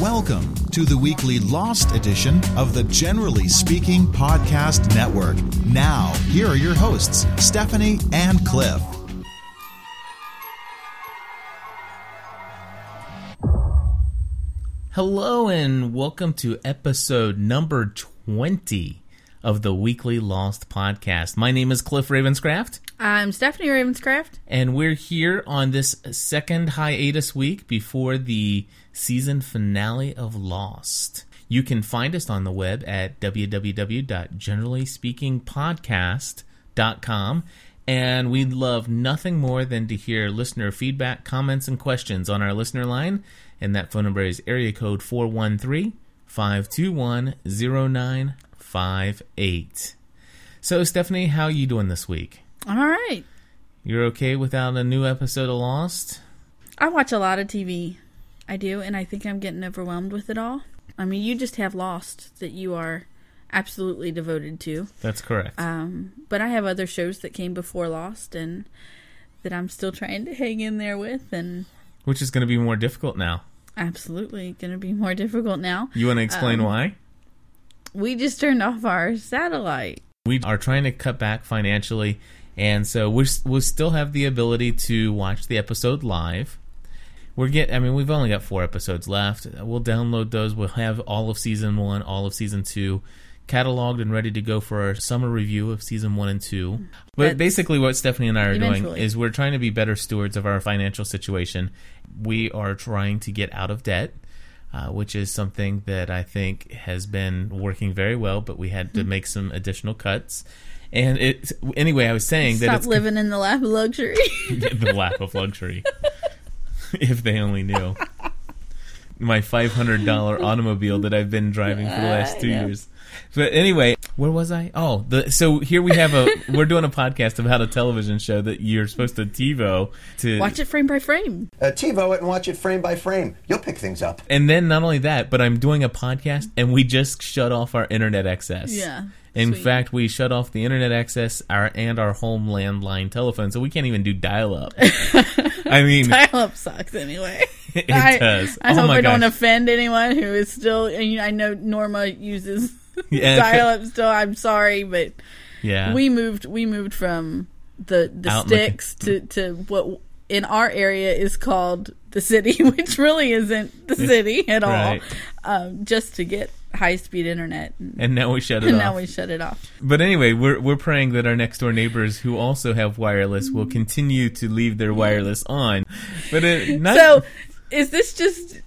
Welcome to the weekly Lost edition of the Generally Speaking Podcast Network. Now, here are your hosts, Stephanie and Cliff. Hello and welcome to episode number 20 of the Weekly Lost podcast. My name is Cliff Ravenscraft, I'm Stephanie Ravenscraft. and we're here on this second hiatus week before the season finale of Lost. You can find us on the web at www.generallyspeakingpodcast.com. And we'd love nothing more than to hear listener feedback, comments, and questions on our listener line. And that phone number is area code 413 521 0958. So, Stephanie, how are you doing this week? I'm all right. You're okay without a new episode of Lost? I watch a lot of TV. I do, and I think I'm getting overwhelmed with it all. I mean, you just have Lost that you are absolutely devoted to. That's correct. Um, but I have other shows that came before Lost and that I'm still trying to hang in there with, and Which is going to be more difficult now. absolutely going to be more difficult now. You want to explain Um, why? We just turned off our satellite. we are trying to cut back financially and so we we still have the ability to watch the episode live. We're get i mean we've only got four episodes left. We'll download those. We'll have all of season one all of season two cataloged and ready to go for our summer review of season one and two. But That's- basically what stephanie and i are doing is we're trying to be better stewards of our financial situation. We are trying to get out of debt uh, which is something that I think has been working very well, but we had Hmm. to make some additional cuts. And it anyway, I was saying that Stop it's living in the lap of luxury. the lap of luxury. if they only knew. My five hundred dollar automobile that I've been driving for the last two know. years. But anyway, where was I? Oh, the so here we have a we're doing a podcast about a television show that you're supposed to TiVo to Watch it frame by frame. Uh, TiVo it and watch it frame by frame. You'll pick things up. And then not only that, but I'm doing a podcast and we just shut off our internet access. Yeah, In sweet. fact, we shut off the internet access our and our home landline telephone, so we can't even do dial up. I mean, Dial up sucks anyway. it I, does. I oh hope my I don't offend anyone who is still. You know, I know Norma uses Yeah. dial up still. I'm sorry, but yeah. we moved. We moved from the the Out the- sticks to to what in our area is called the city, which really isn't the city at all. Um, just to get high speed internet, and, and now we shut it and off. now we shut it off. But anyway, we're we're praying that our next door neighbors who also have wireless will continue to leave their wireless on. But it, not, So, is this just?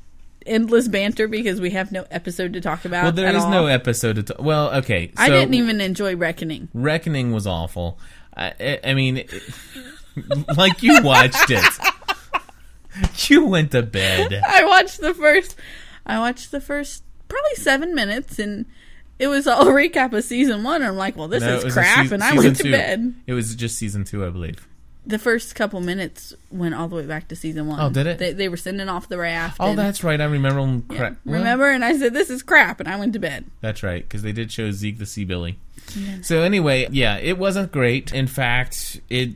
Endless banter because we have no episode to talk about. well, there is all? no episode. To t- well, okay. I didn't even enjoy Reckoning. Reckoning was awful. I, I, mean, it- like you watched it. You went to bed. I watched the first. I watched the first probably seven minutes, and it was all a recap of season one. And I'm like, well, this No, is crap, and I went to two. bed. It was just season two, I believe. The first couple minutes went all the way back to season one. Oh, did it? They, they were sending off the raft. Oh, and- that's right. I remember. Them yeah, cra- well, remember? And I said, this is crap, and I went to bed. That's right, because they did show Zeke the Sea Billy. So anyway, yeah, it wasn't great. In fact, it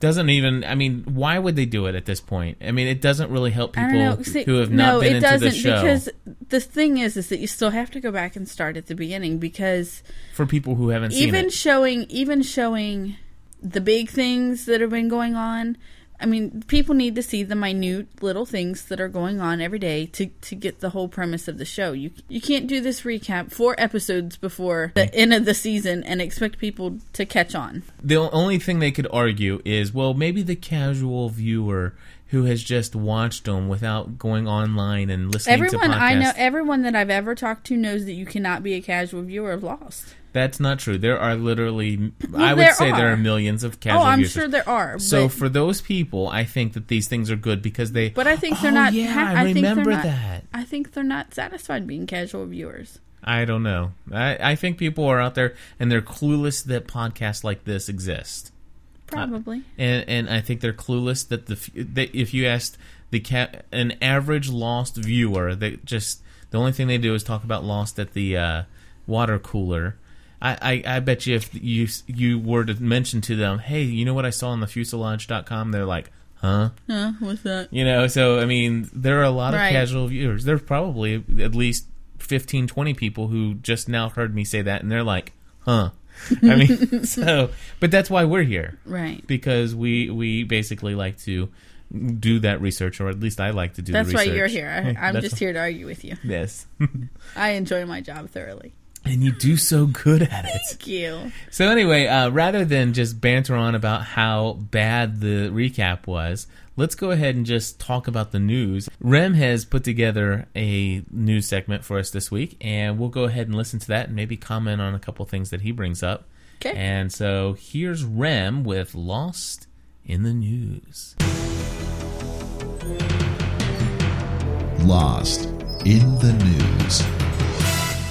doesn't even. I mean, why would they do it at this point? I mean, it doesn't really help people know. See, who have not no, been into the show. because the thing is, is that you still have to go back and start at the beginning because for people who haven't seen even it, showing even showing the big things that have been going on. I mean people need to see the minute little things that are going on every day to to get the whole premise of the show. You you can't do this recap four episodes before the mm-hmm. end of the season and expect people to catch on. The only thing they could argue is, well, maybe the casual viewer who has just watched them without going online and listening to everyone podcasts. i know everyone that i've ever talked to knows that you cannot be a casual viewer of lost That's not true. There are literally, I would say there are. are millions of casual viewers. oh i'm users. sure there are So for those people, I think that these things are good because they. but i think they're Oh, not Yeah, ha- I think they're remember not- that. i think they're not satisfied being casual viewers I don't know. I, I think people are out there and they're clueless that podcasts like this exist. probably and and I think they're clueless that the that if you asked the cat an average Lost viewer that just the only thing they do is talk about Lost at the uh, water cooler. I, I, I bet you if you you were to mention to them, hey, you know what I saw on the fuselage.com, they're like, huh? Huh? What's that? You know, so I mean, there are a lot of casual viewers. There's probably at least 15, 20 people who just now heard me say that, and they're like, "Huh." I mean, so, but that's why we're here Right. because we we basically like to do that research, or at least I like to do. That's the why you're here. I, I'm That's- just here to argue with you. Yes, I enjoy my job thoroughly. And you do so good at it. Thank you. So anyway, uh, rather than just banter on about how bad the recap was, let's go ahead and just talk about the news. Rem has put together a news segment for us this week, and we'll go ahead and listen to that and maybe comment on a couple things that he brings up. Okay. And so here's Rem with Lost in the News. Lost in the News.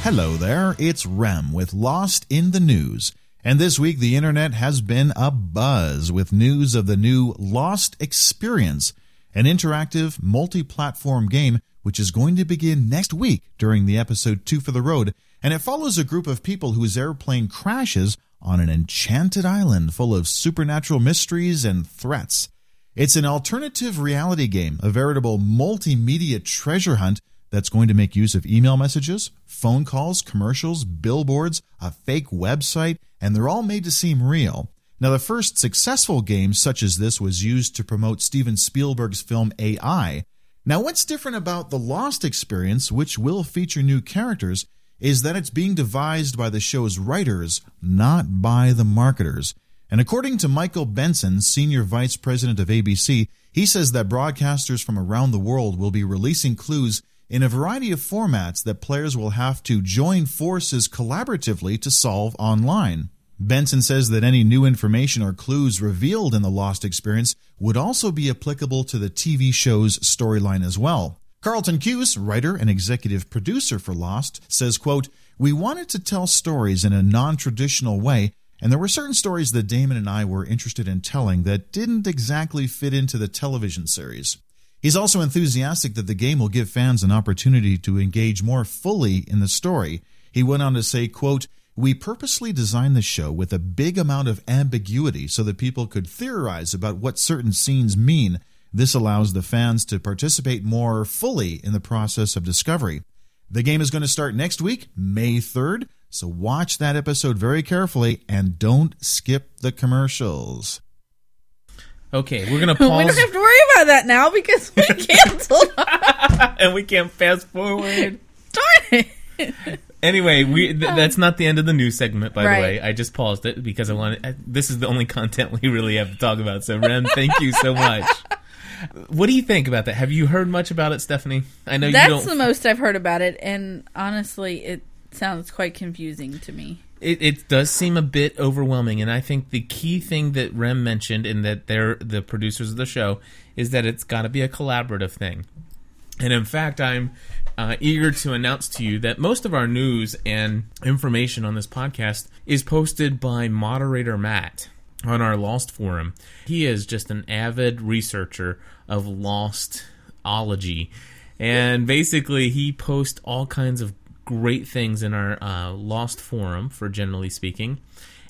Hello there, it's Rem with Lost in the News. And this week, the internet has been a buzz with news of the new Lost Experience, an interactive, multi platform game which is going to begin next week during the episode Two for the Road. And it follows a group of people whose airplane crashes on an enchanted island full of supernatural mysteries and threats. It's an alternative reality game, a veritable multimedia treasure hunt that's going to make use of email messages, phone calls, commercials, billboards, a fake website, and they're all made to seem real. Now, the first successful game such as this was used to promote Steven Spielberg's film AI. Now, what's different about the Lost experience, which will feature new characters, is that it's being devised by the show's writers, not by the marketers. And according to Michael Benson, Senior Vice President of ABC, he says that broadcasters from around the world will be releasing clues in a variety of formats that players will have to join forces collaboratively to solve online. Benson says that any new information or clues revealed in the Lost experience would also be applicable to the TV show's storyline as well. Carlton Cuse, writer and executive producer for Lost, says, quote, We wanted to tell stories in a non-traditional way, and there were certain stories that Damon and I were interested in telling that didn't exactly fit into the television series. He's also enthusiastic that the game will give fans an opportunity to engage more fully in the story. He went on to say, quote, we purposely designed the show with a big amount of ambiguity so that people could theorize about what certain scenes mean. This allows the fans to participate more fully in the process of discovery. The game is going to start next week, May 3rd, so watch that episode very carefully and don't skip the commercials. Okay, we're gonna pause. we don't have to worry about that now because we canceled. and we can't fast forward. Darn it. Anyway, we th- uh. that's not the end of the news segment, by Right. the way. I just paused it because I wanted. I, this is the only content we really have to talk about. So, Rem, thank you so much. What do you think about that? Have you heard much about it, Stephanie? I know you That's the most I've heard about it, and honestly, it sounds quite confusing to me. It, it does seem a bit overwhelming, and I think the key thing that Rem mentioned, and that they're the producers of the show, is that it's got to be a collaborative thing. And in fact, I'm uh, eager to announce to you that most of our news and information on this podcast is posted by moderator Matt on our Lost forum. He is just an avid researcher of Lostology. And basically, he posts all kinds of great things in our uh, Lost forum, for generally speaking.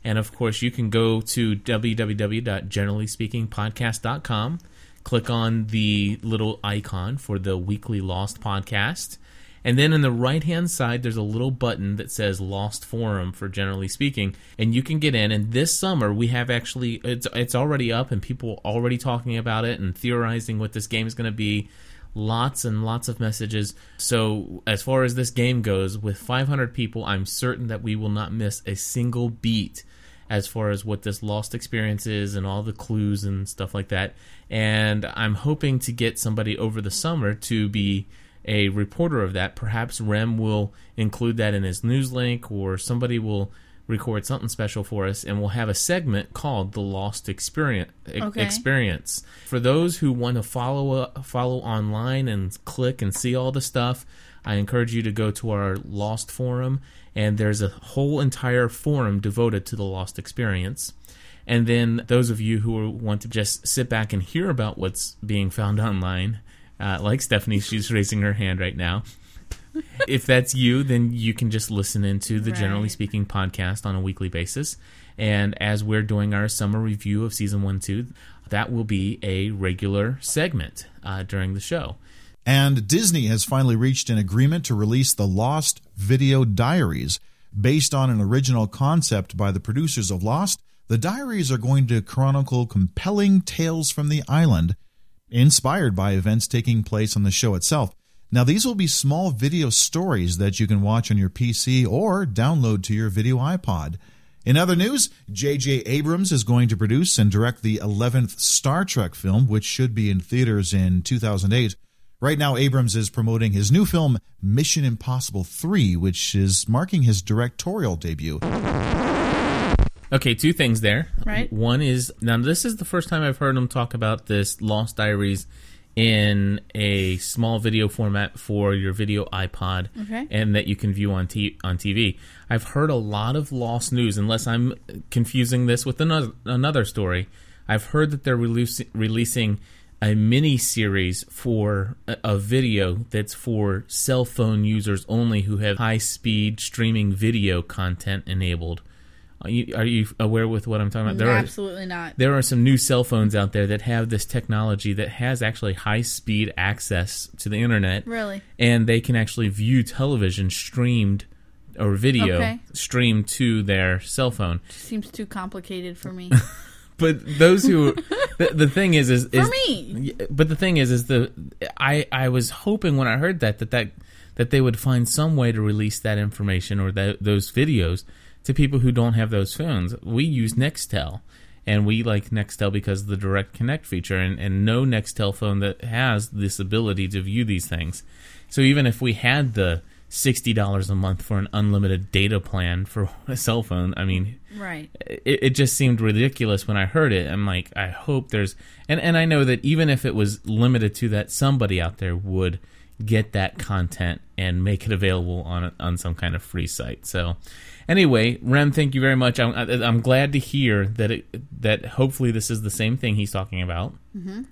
And of course, you can go to www.generallyspeakingpodcast.com, click on the little icon for the weekly Lost podcast. And then in the right hand side, there's a little button that says Lost Forum for generally speaking, and you can get in. And this summer, we have actually it's it's already up, and people already talking about it and theorizing what this game is going to be. Lots and lots of messages. So as far as this game goes, with 500 people, I'm certain that we will not miss a single beat as far as what this lost experience is and all the clues and stuff like that. And I'm hoping to get somebody over the summer to be a reporter of that. Perhaps Rem will include that in his news link, or somebody will record something special for us, and we'll have a segment called "The Lost Experience." Okay. Experience for those who want to follow uh, follow online and click and see all the stuff. I encourage you to go to our Lost forum, and there's a whole entire forum devoted to the Lost Experience. And then those of you who want to just sit back and hear about what's being found online, uh, like Stephanie, she's raising her hand right now. if that's you, then you can just listen into the Generally Speaking podcast on a weekly basis. And as we're doing our summer review of season one, two, that will be a regular segment uh, during the show. And Disney has finally reached an agreement to release the Lost Video Diaries. Based on an original concept by the producers of Lost, the diaries are going to chronicle compelling tales from the island, inspired by events taking place on the show itself. Now, these will be small video stories that you can watch on your PC or download to your video iPod. In other news, J.J. Abrams is going to produce and direct the 11th Star Trek film, which should be in theaters in 2008. Right now, Abrams is promoting his new film, Mission Impossible 3, which is marking his directorial debut. Okay, two things there. Right. One is now this is the first time I've heard him talk about this Lost Diaries in a small video format for your video iPod, Okay. and that you can view on t- on TV. I've heard a lot of Lost news, unless I'm confusing this with another another story. I've heard that they're releasing releasing a mini series for a, a video that's for cell phone users only who have high speed streaming video content enabled. Are you, are you aware with what I'm talking about? There are Absolutely not. there are some new cell phones out there that have this technology that has actually high speed access to the internet. Really? And they can actually view television streamed or video Okay. streamed to their cell phone. Seems too complicated for me. But those who the, the thing is is, is for me. But the thing is is the I I was hoping when I heard that that that that they would find some way to release that information or that those videos to people who don't have those phones. We use Nextel and we like Nextel because of the direct connect feature and, and no Nextel phone that has this ability to view these things. So even if we had the sixty dollars a month for an unlimited data plan for a cell phone, I mean Right. it, it just seemed ridiculous when I heard it. I'm like, I hope there's, and and I know that even if it was limited to that, somebody out there would get that content and make it available on on some kind of free site. So, anyway, Rem, thank you very much. I'm I'm glad to hear that it that hopefully this is the same thing he's talking about, mm-hmm.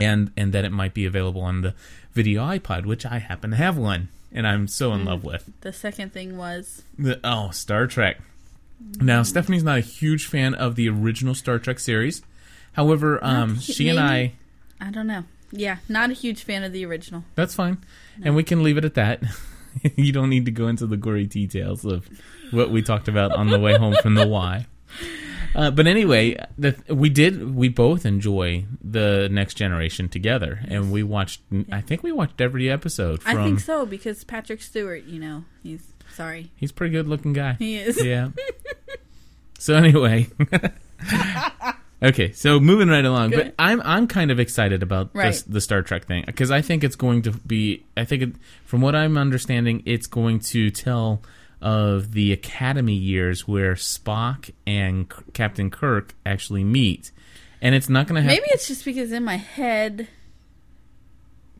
and and that it might be available on the video iPod, which I happen to have one, and I'm so in love with. The second thing was The, oh, Star Trek. Now, Stephanie's not a huge fan of the original Star Trek series. However, um, she and I, I don't know. Yeah, not a huge fan of the original. that's fine. And we can leave it at that. you don't need to go into the gory details of what we talked about on the way home from the Y. Uh, but anyway, the, we did. We both enjoy the Next Generation together, and we watched. I think we watched every episode. From, I think so because Patrick Stewart, you know, he's sorry. He's a pretty good looking guy. He is. Yeah. so anyway, okay. So moving right along, but I'm I'm kind of excited about Right. this, the Star Trek thing because I think it's going to be. I think it, from what I'm understanding, it's going to tell of the Academy years where Spock and K- Captain Kirk actually meet, and it's not going to have. Maybe it's just because in my head,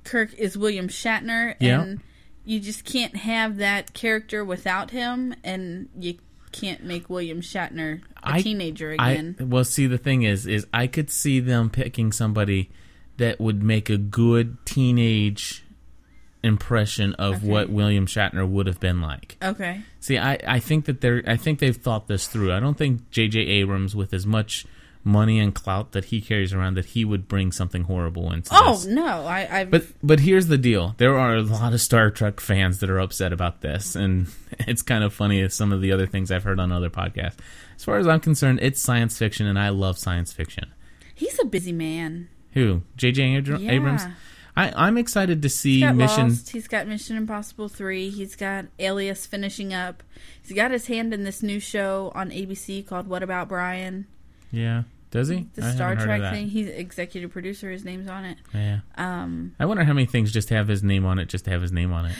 Kirk is William Shatner, Yeah. and you just can't have that character without him, and you can't make William Shatner a I- teenager I again. well, see, the thing is, is I could see them picking somebody that would make a good teenage impression of Okay. what William Shatner would have been like. okay. See, I, I think that they're I think they've thought this through. I don't think J.J. Abrams, with as much money and clout that he carries around, that he would bring something horrible into Oh this. no, I, I've But but here's the deal: there are a lot of Star Trek fans that are upset about this, and it's kind of funny as some of the other things I've heard on other podcasts. As far as I'm concerned, it's science fiction, and I love science fiction. he's a busy man. Who? J.J. Abr- Yeah. Abrams. I, I'm excited to see He's Mission. Lost. He's got Mission Impossible three. He's got Alias finishing up. He's got his hand in this new show on ABC called What About Brian? Yeah, does he? The I Star haven't heard of Trek thing. He's executive producer. His name's on it. Yeah. Um, I wonder how many things just have his name on it, just to have his name on it.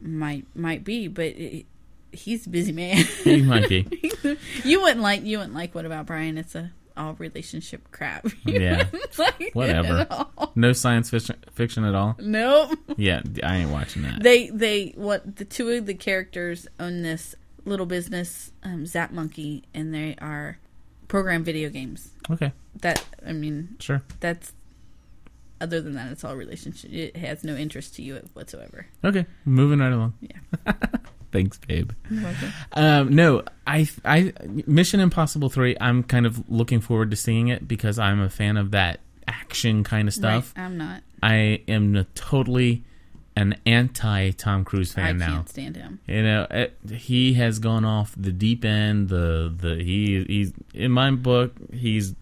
might might be, but it, he's a busy man. He might be. you wouldn't like you wouldn't like What About Brian? It's a all relationship crap. Yeah. like Whatever. No science fiction, fiction at all. Nope. Yeah, I ain't watching that. They they what the two of the characters own this little business, um, Zap Monkey, and they are program video games. Okay, That I mean, sure. that's other than that, it's all relationship. It has no interest to you whatsoever. Okay, moving right along. Yeah. Thanks, babe. Um, no, I, I, Mission Impossible Three. I'm kind of looking forward to seeing it because I'm a fan of that action kind of stuff. Right, I'm not. I am totally an anti Tom Cruise fan I now. can't stand him. You know, it, he has gone off the deep end. The the he he's in my book. He's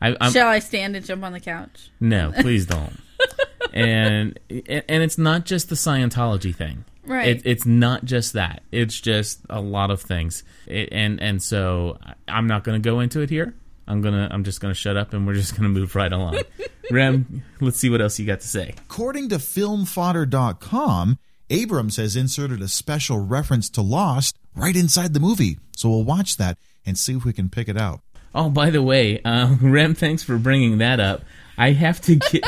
I, I'm Shall I stand and jump on the couch? no, please don't. and and it's not just the Scientology thing. Right. It, it's not just that. It's just a lot of things. It, and and so I- I'm not going to go into it here. I'm gonna I'm just gonna shut up and we're just gonna move right along. Rem, let's see what else you got to say. According to filmfodder.com, Abrams has inserted a special reference to Lost right inside the movie. So we'll watch that and see if we can pick it out. Oh, by the way, uh, Rem, thanks for bringing that up. I have to get.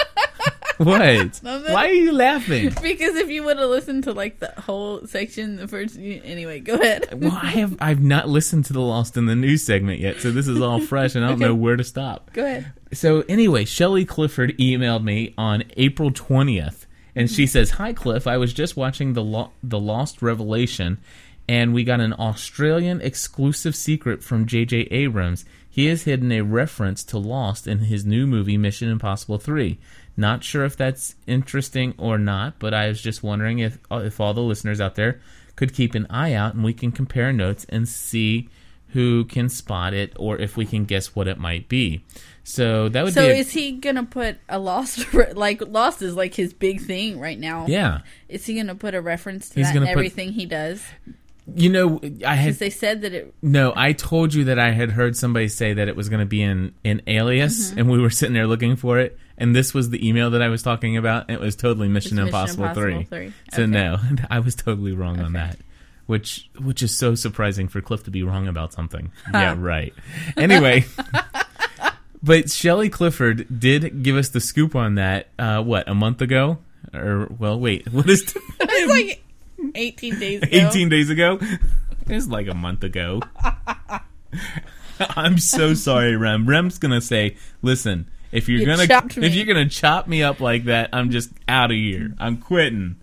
what? Why are you laughing? Because if you would have listened to like the whole section, the first anyway, go ahead. Well, I have I've not listened to the Lost in the News segment yet, so this is all fresh, and I don't know where to stop. Go ahead. So anyway, Shelley Clifford emailed me on April twentieth, and she hmm. says, "Hi Cliff, I was just watching the Lo- the Lost Revelation, and we got an Australian exclusive secret from J.J. Abrams. He has hidden a reference to Lost in his new movie Mission Impossible Three. Not sure if that's interesting or not, but I was just wondering if uh, if all the listeners out there could keep an eye out, and we can compare notes and see." Who can spot it, or if we can guess what it might be? So that would So be a- is he gonna put a lost re- like lost is like his big thing right now? Yeah. Is he gonna put a reference to He's that in put- everything he does? You know, I had they said that it. no. I told you that I had heard somebody say that it was going to be in in Alias, mm-hmm. and we were sitting there looking for it. And this was the email that I was talking about. It was totally Mission, Mission Impossible, Impossible 3. 3. So Okay. no, I was totally wrong on that. Which which is so surprising for Cliff to be wrong about something. yeah, right. Anyway, but Shelley Clifford did give us the scoop on that. Uh, what a month ago, or well, wait, what is? It's like eighteen days. Ago. 18 days ago. It was like a month ago. I'm so sorry, Rem. Rem's gonna say, "Listen, if you're You gonna if me. you're gonna chop me up like that, I'm just out of here. I'm quitting."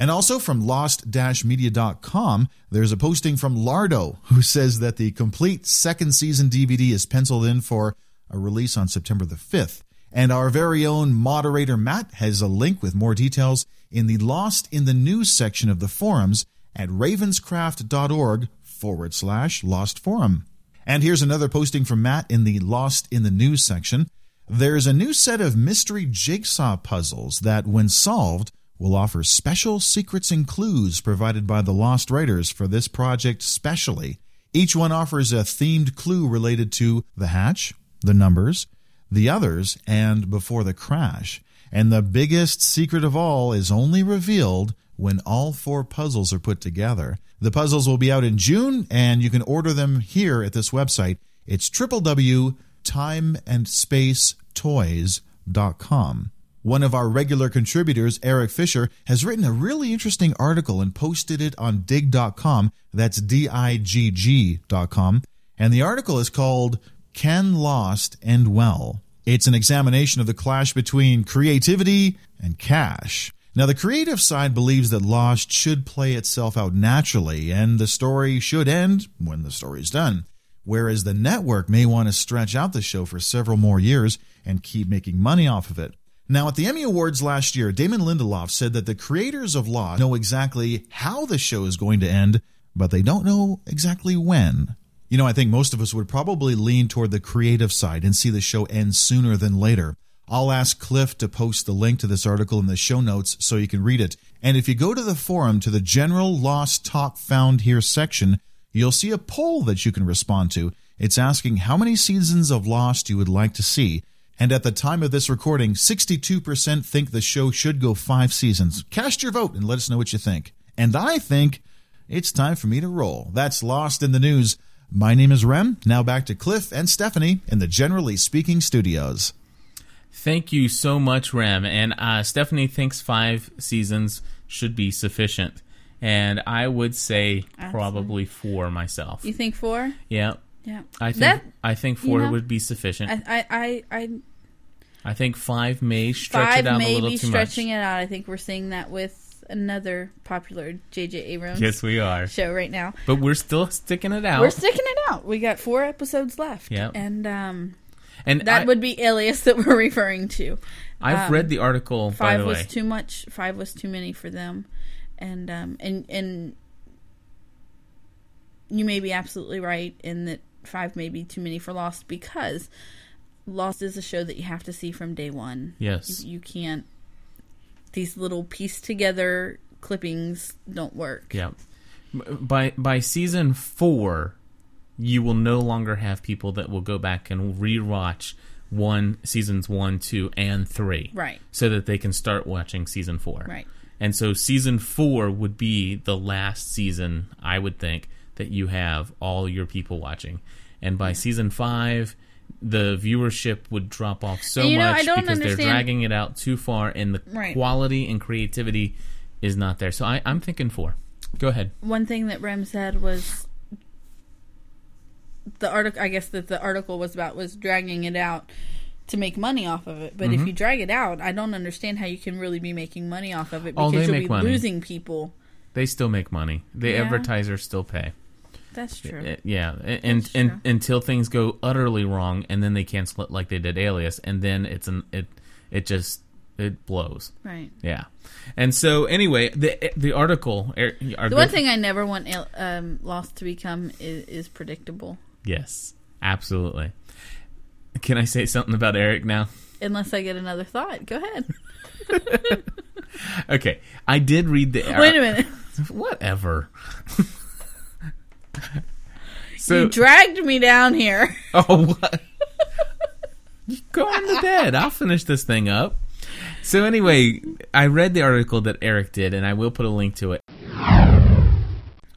And also from lost-media.com, there's a posting from Lardo who says that the complete second season DVD is penciled in for a release on September the 5th. And our very own moderator Matt has a link with more details in the Lost in the News section of the forums at ravenscraft.org forward slash lost forum. And here's another posting from Matt in the Lost in the News section. There's a new set of mystery jigsaw puzzles that, when solved, will offer special secrets and clues provided by the Lost writers for this project specially. Each one offers a themed clue related to the hatch, the numbers, the others, and before the crash. And the biggest secret of all is only revealed when all four puzzles are put together. The puzzles will be out in June, and you can order them here at this website. It's www.timeandspacetoys.com. One of our regular contributors, Eric Fisher, has written a really interesting article and posted it on digg.com. That's D I G G.com. And the article is called Can Lost End Well? It's an examination of the clash between creativity and cash. Now, the creative side believes that Lost should play itself out naturally, and the story should end when the story's done. Whereas the network may want to stretch out the show for several more years and keep making money off of it. Now, at the Emmy Awards last year, Damon Lindelof said that the creators of Lost know exactly how the show is going to end, but they don't know exactly when. You know, I think most of us would probably lean toward the creative side and see the show end sooner than later. I'll ask Cliff to post the link to this article in the show notes so you can read it. And if you go to the forum to the General Lost Talk Found Here section, you'll see a poll that you can respond to. It's asking how many seasons of Lost you would like to see. And at the time of this recording, 62% think the show should go five seasons. Cast your vote and let us know what you think. And I think it's time for me to roll. That's Lost in the News. My name is Rem. Now back to Cliff and Stephanie in the Generally Speaking Studios. Thank you so much, Rem. And uh, Stephanie thinks five seasons should be sufficient, and I would say probably four myself. You think four? Yeah, Yeah. I think that I think four know, would be sufficient. I I I I, I think five may stretch Five it out a may little be too stretching much. it out. I think we're seeing that with another popular J.J. Abrams Yes, we are. show right now. But we're still sticking it out. We're sticking it out. We got four episodes left. Yeah, And um, and that I, would be Alias that we're referring to. I've um, read the article by Five the was way. too much. Five was too many for them. And um, and and you may be absolutely right in that five may be too many for Lost because Lost is a show that you have to see from day one. Yes. You, you can't. These little pieced together clippings don't work. Yeah. By by season four, you will no longer have people that will go back and rewatch one seasons one, two, and three. Right. So that they can start watching season four. Right. And so season four would be the last season, I would think, that you have all your people watching. And by season five, the viewership would drop off so you know, much because they're dragging it out too far and the Right. quality and creativity is not there. So I, I'm thinking four. Go ahead. One thing that Rem said was the article. I guess that the article was about was dragging it out to make money off of it. But Mm-hmm. if you drag it out, I don't understand how you can really be making money off of it Oh, because they you'll be money. losing people. They still make money. The Yeah. advertisers still pay. That's true. Yeah, and, and, That's and true. until things go utterly wrong, and then they cancel it like they did Alias, and then it's an it it just it blows. right. Yeah, and so anyway, the the article. er, our The one good- thing I never want um, Lost to become is, is predictable. yes, absolutely. Can I say something about Eric now? Unless I get another thought. Go ahead. Okay, I did read the. Wait a minute. Whatever. so you dragged me down here. Oh, what? You Go on to bed. I'll finish this thing up. So anyway, I read the article that Eric did, and I will put a link to it.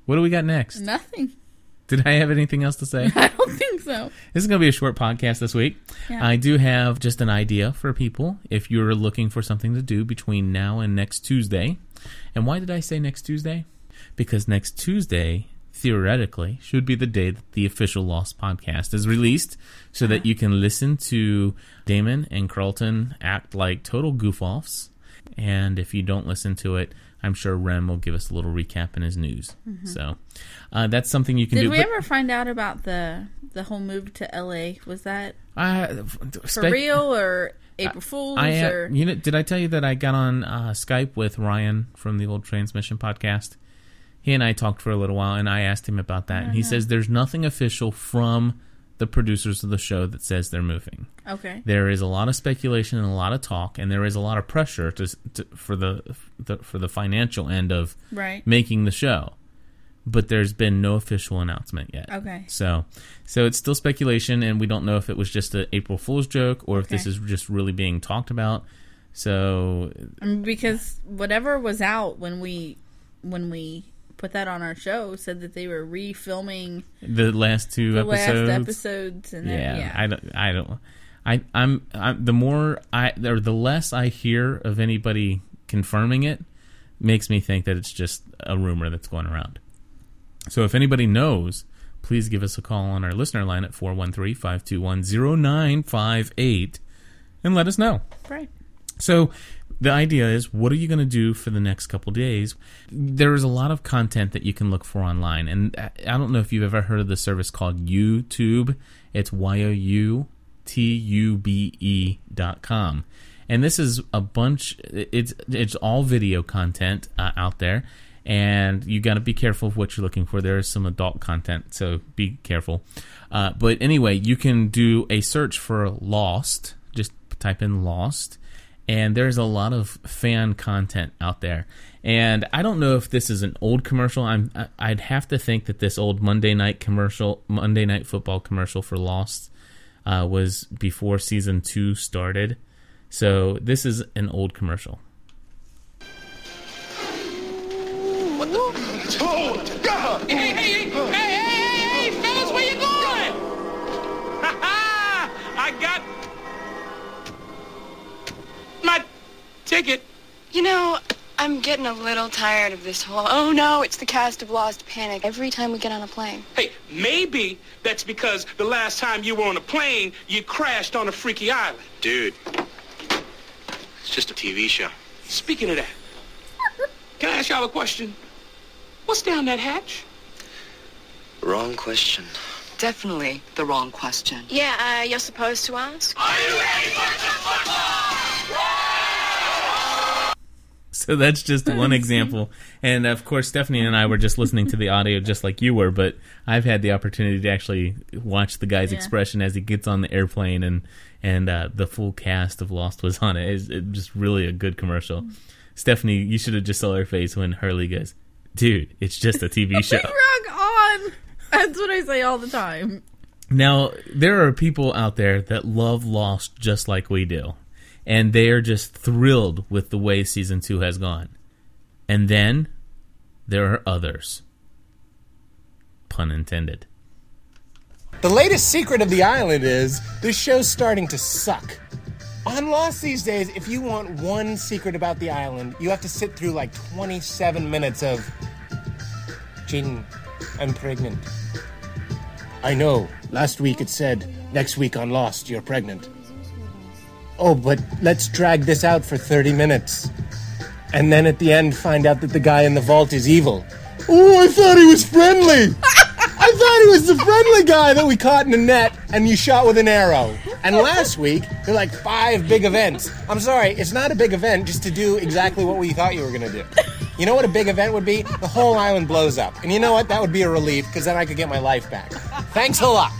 What do we got next? Nothing. Did I have anything else to say? I don't think so. This is going to be a short podcast this week. Yeah. I do have just an idea for people if you're looking for something to do between now and next Tuesday. And why did I say next Tuesday? Because next Tuesday, theoretically, should be the day that the official Lost podcast is released so that uh-huh. you can listen to Damon and Carlton act like total goof offs. And if you don't listen to it, I'm sure Rem will give us a little recap in his news. So uh, that's something you can Mm-hmm. Did we But- ever find out about the the whole move to LA? Was that Uh, for real or April Fools I uh, or you know, did I tell you that I got on uh, Skype with Ryan from the old Transmission podcast? He and I talked for a little while, and I asked him about that, and he says there's nothing official from the producers of the show that says they're moving. okay? There is a lot of speculation and a lot of talk, and there is a lot of pressure to, to for the, the for the financial end of Right. making the show. But there's been no official announcement yet. Okay. So, so it's still speculation, and we don't know if it was just an April Fool's joke or if this is just really being talked about. So, because whatever was out when we when we put that on our show said that they were refilming the last two the episodes. last episodes and yeah, then, yeah. I don't. I don't. I, I'm, I'm. The more I, or the less I hear of anybody confirming it, makes me think that it's just a rumor that's going around. So if anybody knows, please give us a call on our listener line at 413-521-0958 and let us know. right. So the idea is, what are you going to do for the next couple days? There is a lot of content that you can look for online, and I don't know if you've ever heard of the service called YouTube. It's y o u t u b e dot com, and this is a bunch. It's it's all video content uh, out there. And you got to be careful of what you're looking for. There is some adult content, so be careful. Uh, but anyway, you can do a search for Lost. Just type in Lost, and there's a lot of fan content out there. And I don't know if this is an old commercial. I'm I'd have to think that this old Monday night commercial, Monday night football commercial for Lost, uh, was before season two started. So this is an old commercial. Oh, God! Hey, hey, hey, hey, hey, ticket. You know, I'm getting a little tired of this whole, oh no, it's the cast of Lost panic every time we get on a plane. Hey, maybe that's because the last time you were on a plane, you crashed on a freaky island. Dude, It's just a TV show. Speaking of that, can I ask y'all a question? What's down that hatch? Wrong question. Definitely the wrong question. Yeah, uh, you're supposed to ask. So that's just one example. And of course, Stephanie and I were just listening to the audio just like you were, but I've had the opportunity to actually watch the guy's Yeah. expression as he gets on the airplane and and uh, the full cast of Lost was on it. It's just really a good commercial. Stephanie, you should have just saw her face when Hurley goes, "Dude, it's just a TV show." Rock on. That's what I say all the time. Now, there are people out there that love Lost just like we do, and they are just thrilled with the way season two has gone. And then there are others. Pun intended. The latest secret of the island is this show's starting to suck. On Lost these days, if you want one secret about the island, you have to sit through like 27 minutes of. Jin, I'm pregnant. I know. Last week it said, next week on Lost, you're pregnant. Oh, but let's drag this out for 30 minutes. And then at the end, find out that the guy in the vault is evil. Oh, I thought he was friendly! I thought he was the friendly guy that we caught in a net and you shot with an arrow. And last week, there were like five big events. I'm sorry, it's not a big event just to do exactly what we thought you were gonna do. You know what a big event would be? The whole island blows up. And you know what? That would be a relief because then I could get my life back. Thanks a lot.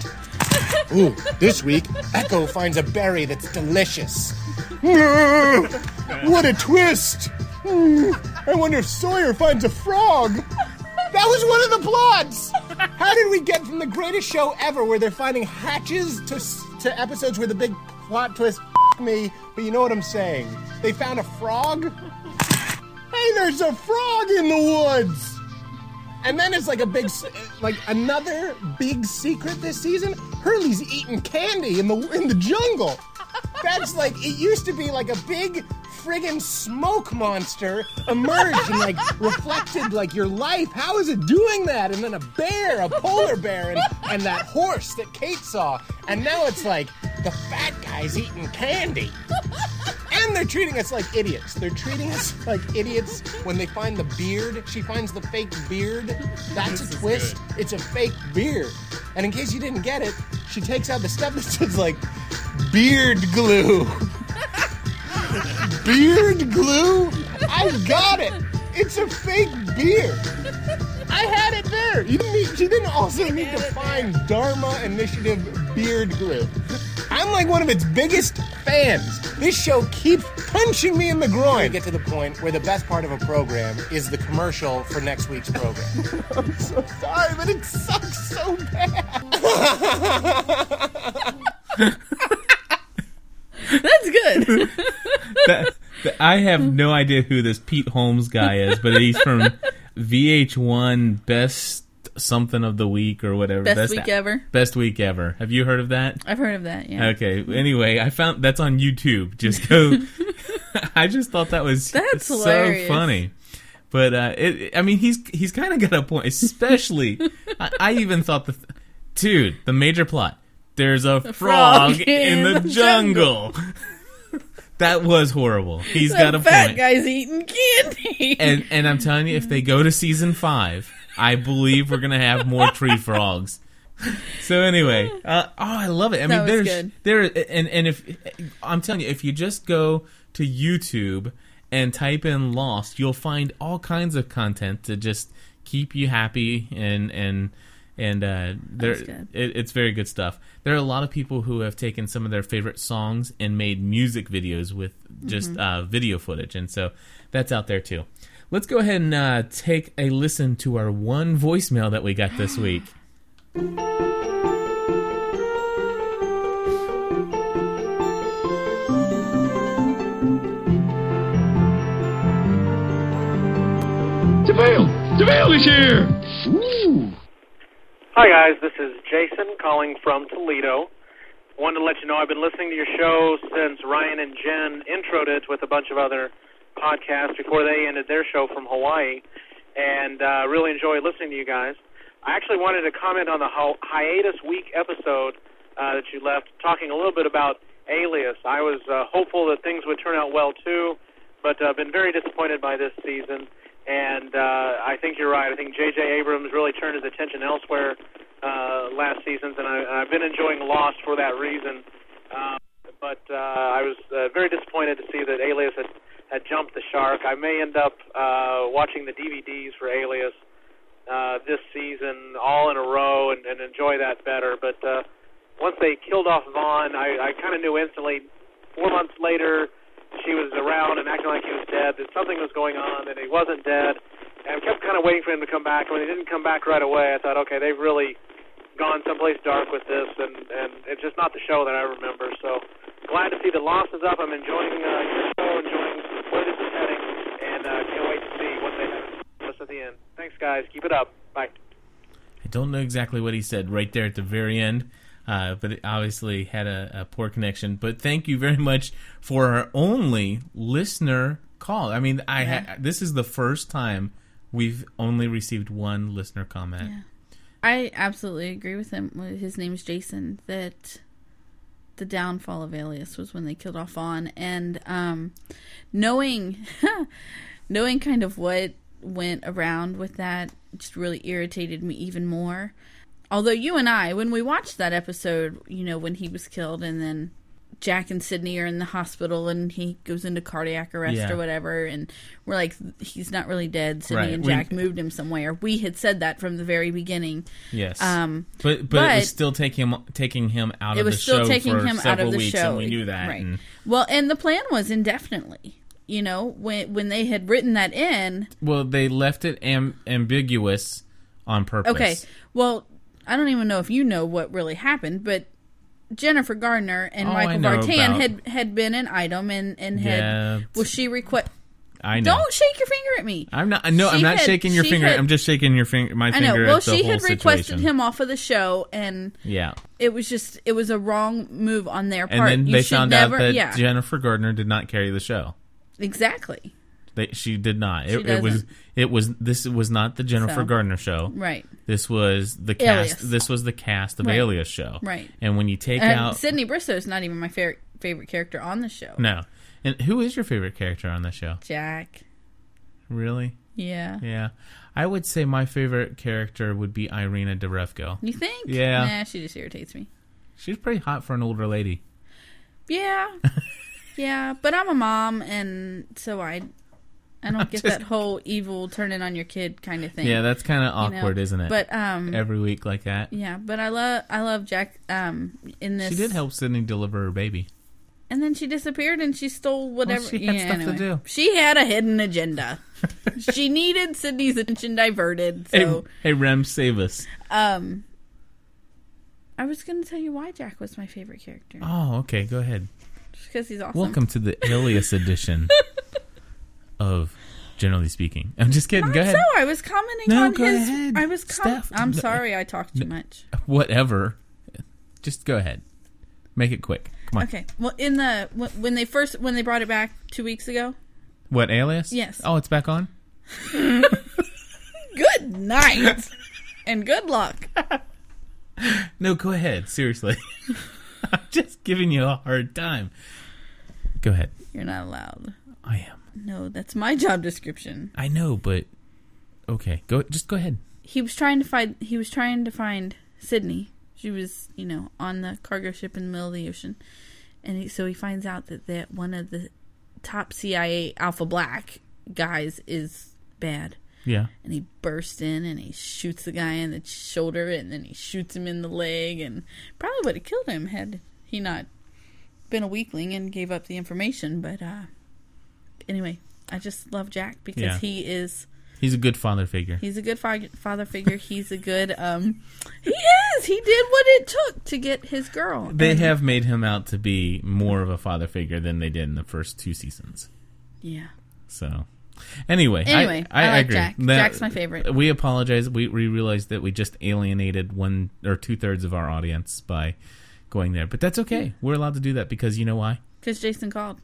Ooh, this week, Eko finds a berry that's delicious. what a twist! I wonder if Sawyer finds a frog. That was one of the plots. How did we get from the greatest show ever, where they're finding hatches, to to episodes where the big plot twist me? But you know what I'm saying? They found a frog. Hey, there's a frog in the woods. And then it's like a big, like another big secret this season. Hurley's eating candy in the in the jungle. That's like it used to be like a big friggin' smoke monster emerged and like reflected like your life. How is it doing that? And then a bear, a polar bear, and, and that horse that Kate saw. And now it's like the fat guy's eating candy. And they're treating us like idiots. They're treating us like idiots when they find the beard. She finds the fake beard. That's a twist. It's a fake beard. And in case you didn't get it, she takes out the stuff that says like beard glue. beard glue? I got it. It's a fake beard. I had it there. You didn't need, she didn't also need to find Dharma Initiative beard glue. I'm like one of its biggest fans. This show keeps punching me in the groin. We get to the point where the best part of a program is the commercial for next week's program. I'm so sorry, but it sucks so bad. That's good. That- that- I have no idea who this Pete Holmes guy is, but he's from VH1 Best Something of the Week or whatever. Best Week Ever. Best Week Ever. Have you heard of that? I've heard of that. Yeah. Okay. Anyway, I found that's on YouTube. Just go. I just thought that was That's so hilarious. funny. But uh, it, I mean, he's he's kind of got a point. Especially, I, I even thought the dude, the major plot. There's a frog, in, the, jungle. that was horrible. He's got a fat point. guy's eating candy. And and I'm telling you, if they go to season five, I believe we're gonna have more tree frogs. So anyway, uh, oh, I love it. I That mean, there's good. there, and and if I'm telling you, if you just go to YouTube and type in Lost, you'll find all kinds of content to just keep you happy and and and uh, there, it, it's very good stuff. There are a lot of people who have taken some of their favorite songs and made music videos with just Mhm. uh, video footage, and so that's out there too. Let's go ahead and uh, take a listen to our one voicemail that we got this week. DeVale! DeVale is here! Hi, guys. This is Jason calling from Toledo. Wanted to let you know I've been listening to your show since Ryan and Jen introed it with a bunch of other podcasts before they ended their show from Hawaii, and uh, really enjoy listening to you guys. I actually wanted to comment on the hi- hiatus week episode uh, that you left, talking a little bit about Alias. I was uh, hopeful that things would turn out well too, but uh, been very disappointed by this season. And uh, I think you're right. I think J.J. Abrams really turned his attention elsewhere uh, last season, and I, I've been enjoying Lost for that reason. Um, but uh, I was uh, very disappointed to see that Alias had, had jumped the shark. I may end up uh, watching the DVDs for Alias uh, this season all in a row and, and enjoy that better. But uh, once they killed off Vaughn, I, I kind of knew instantly. Four months later, she was around and acting like he was dead. That something was going on, that he wasn't dead. And I kept kind of waiting for him to come back. When he didn't come back right away, I thought, okay, they've really gone someplace dark with this, and and it's just not the show that I remember. So glad to see the Lost is up. I'm enjoying uh, your show, enjoying where this is heading, and uh, can't wait to see what they have us at the end. Thanks, guys. Keep it up. Bye. I don't know exactly what he said right there at the very end, uh, but it obviously had a, a poor connection. But thank you very much for our only listener call. I mean, I ha- this is the first time we've only received one listener comment. Yeah. I absolutely agree with him. His name's Jason. That the downfall of Alias was when they killed off Vaughn, and um, knowing knowing kind of what went around with that just really irritated me even more. Although you and I, when we watched that episode, you know, when he was killed, and then Jack and Sydney are in the hospital, and he goes into cardiac arrest Yeah. or whatever, and we're like, he's not really dead. Sydney Right. and We- Jack moved him somewhere. We had said that from the very beginning. Yes. Um, but, but it was still taking him taking him out it of the was still show taking for him out several of the weeks, show. and we knew that. Right. and- Well, and the plan was indefinitely. You know, when when they had written that in. well, they left it am- ambiguous on purpose. Okay. Well, I don't even know if you know what really happened, but Jennifer Gardner and Oh, Michael know Vartan about- had had been an item and and had Yeah. was she request. I know. Don't shake your finger at me. I'm not. No, I'm not had- shaking your finger. had- I'm just shaking your finger. My I finger know. Well, she had requested situation. him off of the show, and Yeah. it was just it was a wrong move on their part. And then You they should found never, out that yeah, Jennifer Gardner did not carry the show. exactly They, she did not. She It, it was. It was. This was not the Jennifer So. Gardner show. right. This was the Alias. cast. This was the cast of Right. Alias show. Right. And when you take And out Sydney Bristow is not even my favorite favorite character on the show. no, and who is your favorite character on the show? Jack. Really? Yeah. Yeah, I would say my favorite character would be Irina Derevko. You think? Yeah. Nah, she just irritates me. She's pretty hot for an older lady. Yeah. yeah, but I'm a mom and so I I don't get just- that whole evil turning on your kid kind of thing. Yeah, that's kind of you know? awkward, isn't it? But um Every week like that. yeah, but I love I love Jack um in this She did help Sydney deliver her baby. and then she disappeared and she stole whatever she had yeah, stuff to do. She had a hidden agenda. she needed Sydney's attention diverted. So hey, hey, Rem, save us. um I was going to tell you why Jack was my favorite character. Oh, okay. Go ahead. Just because he's awesome. Welcome to the Alias edition of Generally Speaking. I'm just kidding. Not go ahead. So I was commenting No, on go his. ahead. I was. Com- I'm sorry, I talked too much. Whatever. Just go ahead. Make it quick. Come on. Okay. Well, in the when they first when they brought it back two weeks ago. What, Alias? Yes. Oh, it's back on? Good night and good luck. No, go ahead. Seriously. I'm just giving you a hard time. Go ahead. You're not allowed. I am. No, that's my job description. I know, but okay. Go just go ahead. He was trying to find. He was trying to find Sydney. She was, you know, on the cargo ship in the middle of the ocean, and he, so he finds out that that one of the top CIA Alpha Black guys is bad. Yeah. and he bursts in and he shoots the guy in the shoulder and then he shoots him in the leg and probably would have killed him had he not been a weakling and gave up the information but uh anyway i just love jack because Yeah. he is He's a good father figure. he's a good fa- father figure he's a good um he is he did what it took to get his girl They And- have made him out to be more of a father figure than they did in the first two seasons. yeah So, anyway, Anyway, I, I like agree. Jack. That- Jack's my favorite. We apologize. We, we realized that we just alienated one or two thirds of our audience by going there, but that's okay. We're allowed to do that because you know why? because jason called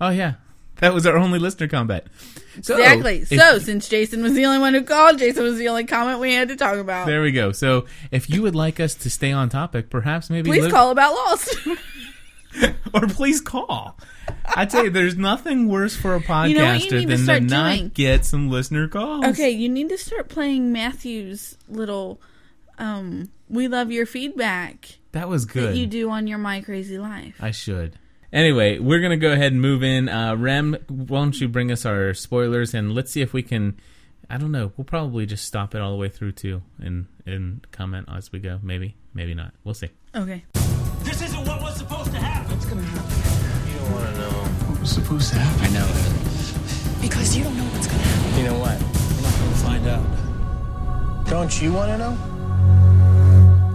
Oh yeah, that was our only listener combat. So, exactly if- so since jason was the only one who called jason was the only comment we had to talk about there we go. So if you would like us to stay on topic, perhaps maybe please call about lost or please call. I tell you, there's nothing worse for a podcaster You know you need to than to, not get some listener calls. Okay, you need to start playing Matthew's little um we love your feedback that was good. that you do on your My Crazy Life. I should. Anyway, we're gonna go ahead and move in. Uh, Rem, why don't you bring us our spoilers and let's see if we can. I don't know. We'll probably just stop it all the way through too, and and comment as we go. Maybe, maybe not. We'll see. Okay. This isn't what was supposed to happen. What's gonna happen? You don't want to know. What was supposed to happen? I know it. Because you don't know what's gonna happen. You know what? We're not going to find out. Don't you want to know?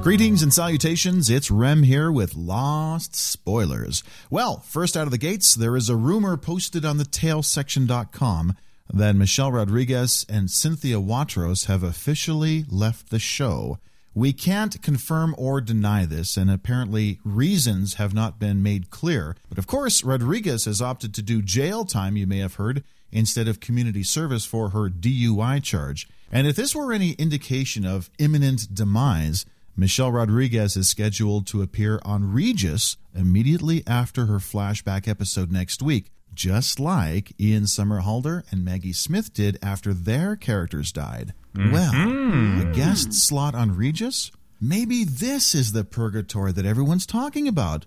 Greetings and salutations. It's Rem here with Lost Spoilers. Well, first out of the gates, there is a rumor posted on the tailsection.com that Michelle Rodriguez and Cynthia Watros have officially left the show. We can't confirm or deny this, and apparently reasons have not been made clear. But of course, Rodriguez has opted to do jail time, you may have heard, instead of community service for her DUI charge. And if this were any indication of imminent demise, Michelle Rodriguez is scheduled to appear on Regis immediately after her flashback episode next week, just like Ian Somerhalder and Maggie Smith did after their characters died. Well, a guest slot on Regis? Maybe this is the purgatory that everyone's talking about.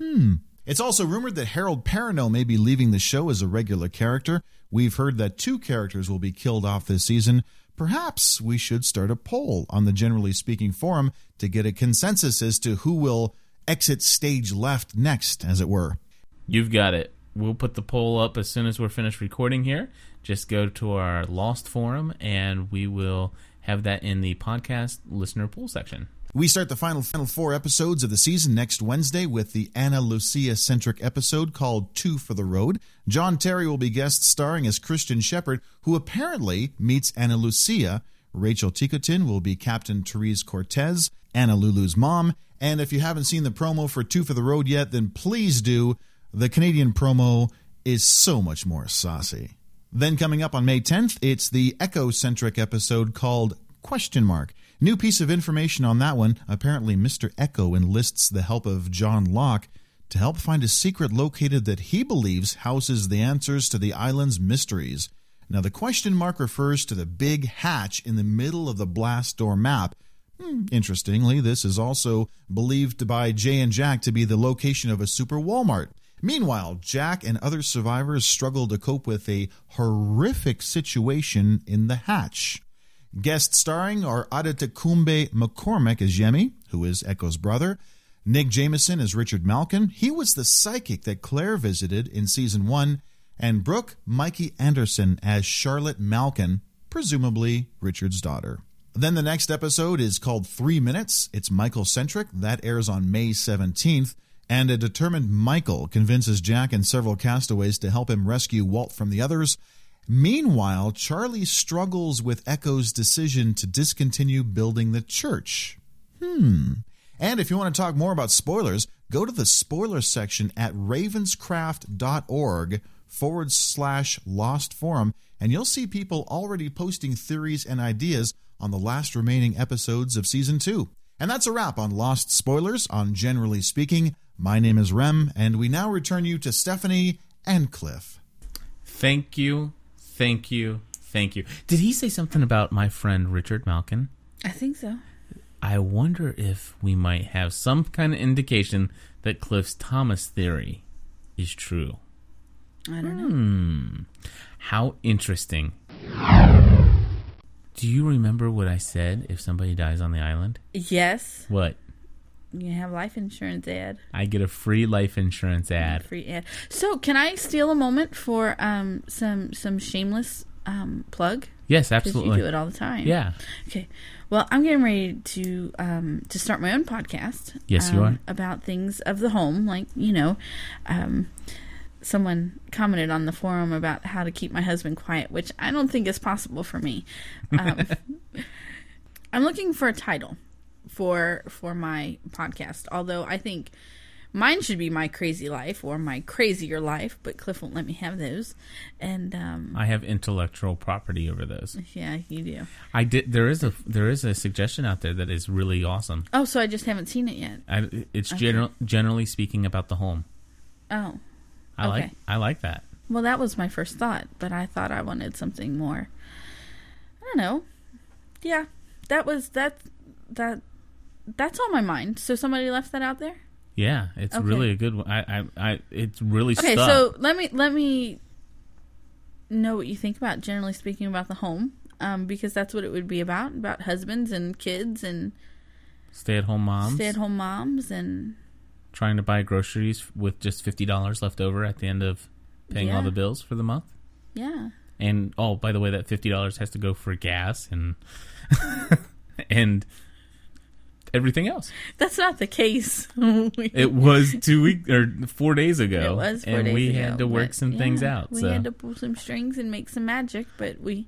Hmm. It's also rumored that Harold Perrineau may be leaving the show as a regular character. We've heard that two characters will be killed off this season. Perhaps we should start a poll on the Generally Speaking forum to get a consensus as to who will exit stage left next, as it were. You've got it. We'll put the poll up as soon as we're finished recording here. Just go to our Lost forum, and we will have that in the podcast listener poll section. We start the final final four episodes of the season next Wednesday with the Ana Lucia centric episode called Two for the Road. John Terry will be guest starring as Christian Shepherd, who apparently meets Ana Lucia. Rachel Ticotin will be Captain Therese Cortez, Anna Lulu's mom. And if you haven't seen the promo for Two for the Road yet, then please do. The Canadian promo is so much more saucy. Then coming up on May 10th, it's the Eko centric episode called Question Mark. New piece of information on that one. Apparently, Mr. Eko enlists the help of John Locke to help find a secret located that he believes houses the answers to the island's mysteries. Now, the question mark refers to the big hatch in the middle of the blast door map. Hmm, interestingly, this is also believed by Jay and Jack to be the location of a super Walmart. Meanwhile, Jack and other survivors struggle to cope with a horrific situation in the hatch. Guest starring are Adetokumboh M'Cormack as Yemi, who is Eko's brother. Nick Jameson as Richard Malkin. He was the psychic that Claire visited in season one. And Brooke Mikey Anderson as Charlotte Malkin, presumably Richard's daughter. Then the next episode is called Three Minutes. It's Michael centric. That airs on May 17th. And a determined Michael convinces Jack and several castaways to help him rescue Walt from the others. Meanwhile, Charlie struggles with Eko's decision to discontinue building the church. Hmm. And if you want to talk more about spoilers, go to the spoiler section at ravenscraft.org forward slash lost forum, and you'll see people already posting theories and ideas on the last remaining episodes of season two. And that's a wrap on Lost Spoilers on Generally Speaking. My name is Rem, and we now return you to Stephanie and Cliff. Thank you, thank you, thank you. Did he say something about my friend Richard Malkin? I think so. I wonder if we might have some kind of indication that Cliff's Thomas theory is true. I don't know. Hmm. How interesting. Do you remember what I said if somebody dies on the island? Yes. What? You have life insurance ad. I get a free life insurance ad. Free ad. So, can I steal a moment for um some some shameless um plug? Yes, absolutely. You do it all the time. Yeah. Okay. Well, I'm getting ready to um to start my own podcast. Yes, you um, are. About things of the home, like you know, um, someone commented on the forum about how to keep my husband quiet, which I don't think is possible for me. Um, I'm looking for a title for for my podcast. Although I think mine should be my crazy life or my crazier life, but Cliff won't let me have those. And um, I have intellectual property over those. yeah, you do. I did. There is a there is a suggestion out there that is really awesome. Oh, so I just haven't seen it yet. I, it's Okay. general, generally speaking about the home. Oh, I like I like that. well, that was my first thought, but I thought I wanted something more. I don't know. Yeah, that was that that that's on my mind. So somebody left that out there. Yeah, it's Okay. really a good one. I, I, I it's really Okay, stuck. so let me let me know what you think about generally speaking about the home, um, because that's what it would be about about husbands and kids and Stay at home moms stay at home moms and trying to buy groceries with just fifty dollars left over at the end of paying all the bills for the month. yeah. And oh, by the way, that fifty dollars has to go for gas and and everything else. That's not the case. It was two weeks or four days ago. It was four and we ago, had to work some things out. We so had to pull some strings and make some magic, but we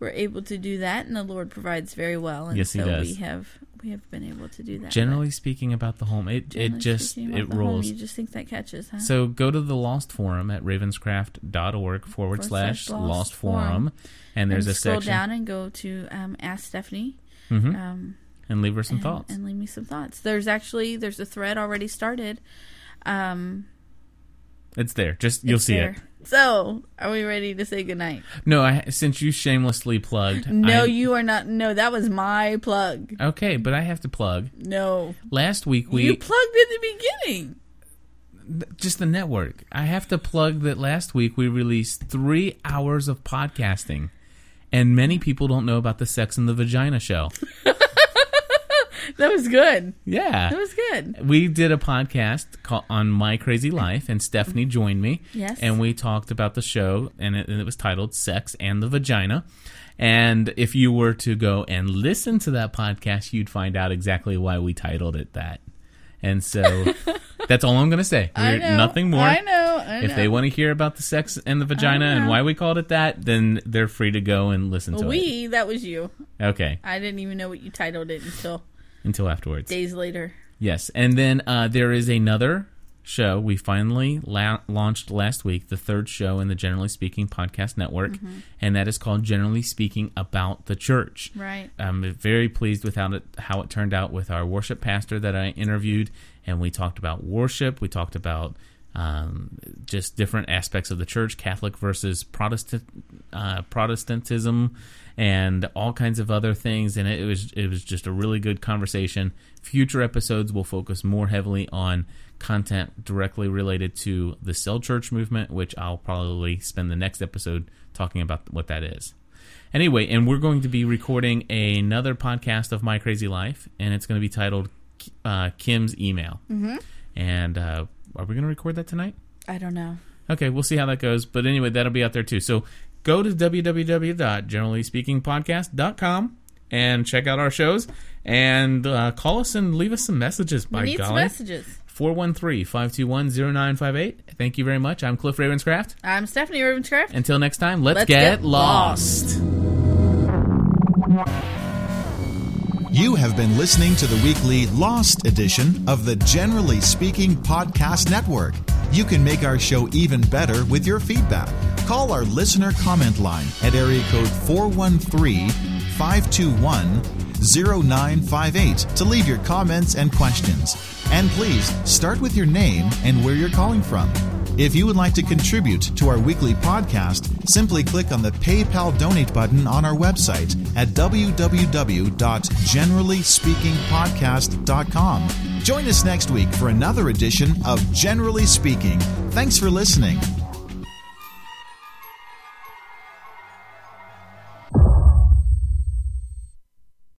were able to do that, and the Lord provides very well. And Yes, He so does. we have we have been able to do that. generally speaking, about the home, it generally it just it the home, rolls. you just think that catches, huh? So go to the Lost Forum at ravenscraft.org forward slash Lost Forum, and there's a scroll section down and go to um, Ask Stephanie. Mhm. Um, and leave her some and, thoughts. and leave me some thoughts. There's actually there's a thread already started. Um, It's there. Just you'll see there. it. So, are we ready to say goodnight? No, I, since you shamelessly plugged. No, I- you are not. No, that was my plug. Okay, but I have to plug. No, Last week we you plugged in the beginning. just the network. I have to plug that last week we released three hours of podcasting, and many people don't know about the Sex and the Vagina show. That was good. Yeah, That was good. we did a podcast called, on My Crazy Life, and Stephanie joined me. Yes. and we talked about the show, and it, and it was titled "Sex and the Vagina." And if you were to go and listen to that podcast, you'd find out exactly why we titled it that. And so that's all I'm going to say. We're- know. Nothing more. I know. I If they want to hear about the sex and the vagina and why we called it that, then they're free to go and listen to it. we that was you. Okay, I didn't even know what you titled it until until afterwards. days later. Yes, and then uh, there is another show we finally la- launched last week, the third show in the Generally Speaking podcast network, Mm-hmm. and that is called Generally Speaking About the Church. Right. I'm very pleased with how it, how it turned out with our worship pastor that I interviewed, and we talked about worship. We talked about um, just different aspects of the church, Catholic versus Protestant, uh, Protestantism, and all kinds of other things. And it, was it was just a really good conversation. Future episodes will focus more heavily on content directly related to the cell church movement, which I'll probably spend the next episode talking about what that is. Anyway, and we're going to be recording another podcast of My Crazy Life, and it's going to be titled uh, Kim's Email. Mm-hmm. And uh, are we going to record that tonight? I don't know. Okay, we'll see how that goes. But anyway, that'll be out there too. So go to www.generallyspeakingpodcast.com and check out our shows and uh, call us and leave us some messages. We By need some messages. 413-521-0958. Thank you very much. I'm Cliff Ravenscraft. I'm Stephanie Ravenscraft. Until next time, let's, Let's get, get lost. You have been listening to the weekly Lost edition of the Generally Speaking Podcast Network. You can make our show even better with your feedback. Call our listener comment line at area code 413 521 0958 to leave your comments and questions. And please start with your name and where you're calling from. If you would like to contribute to our weekly podcast, simply click on the PayPal donate button on our website at www.generallyspeakingpodcast.com. Join us next week for another edition of Generally Speaking. Thanks for listening.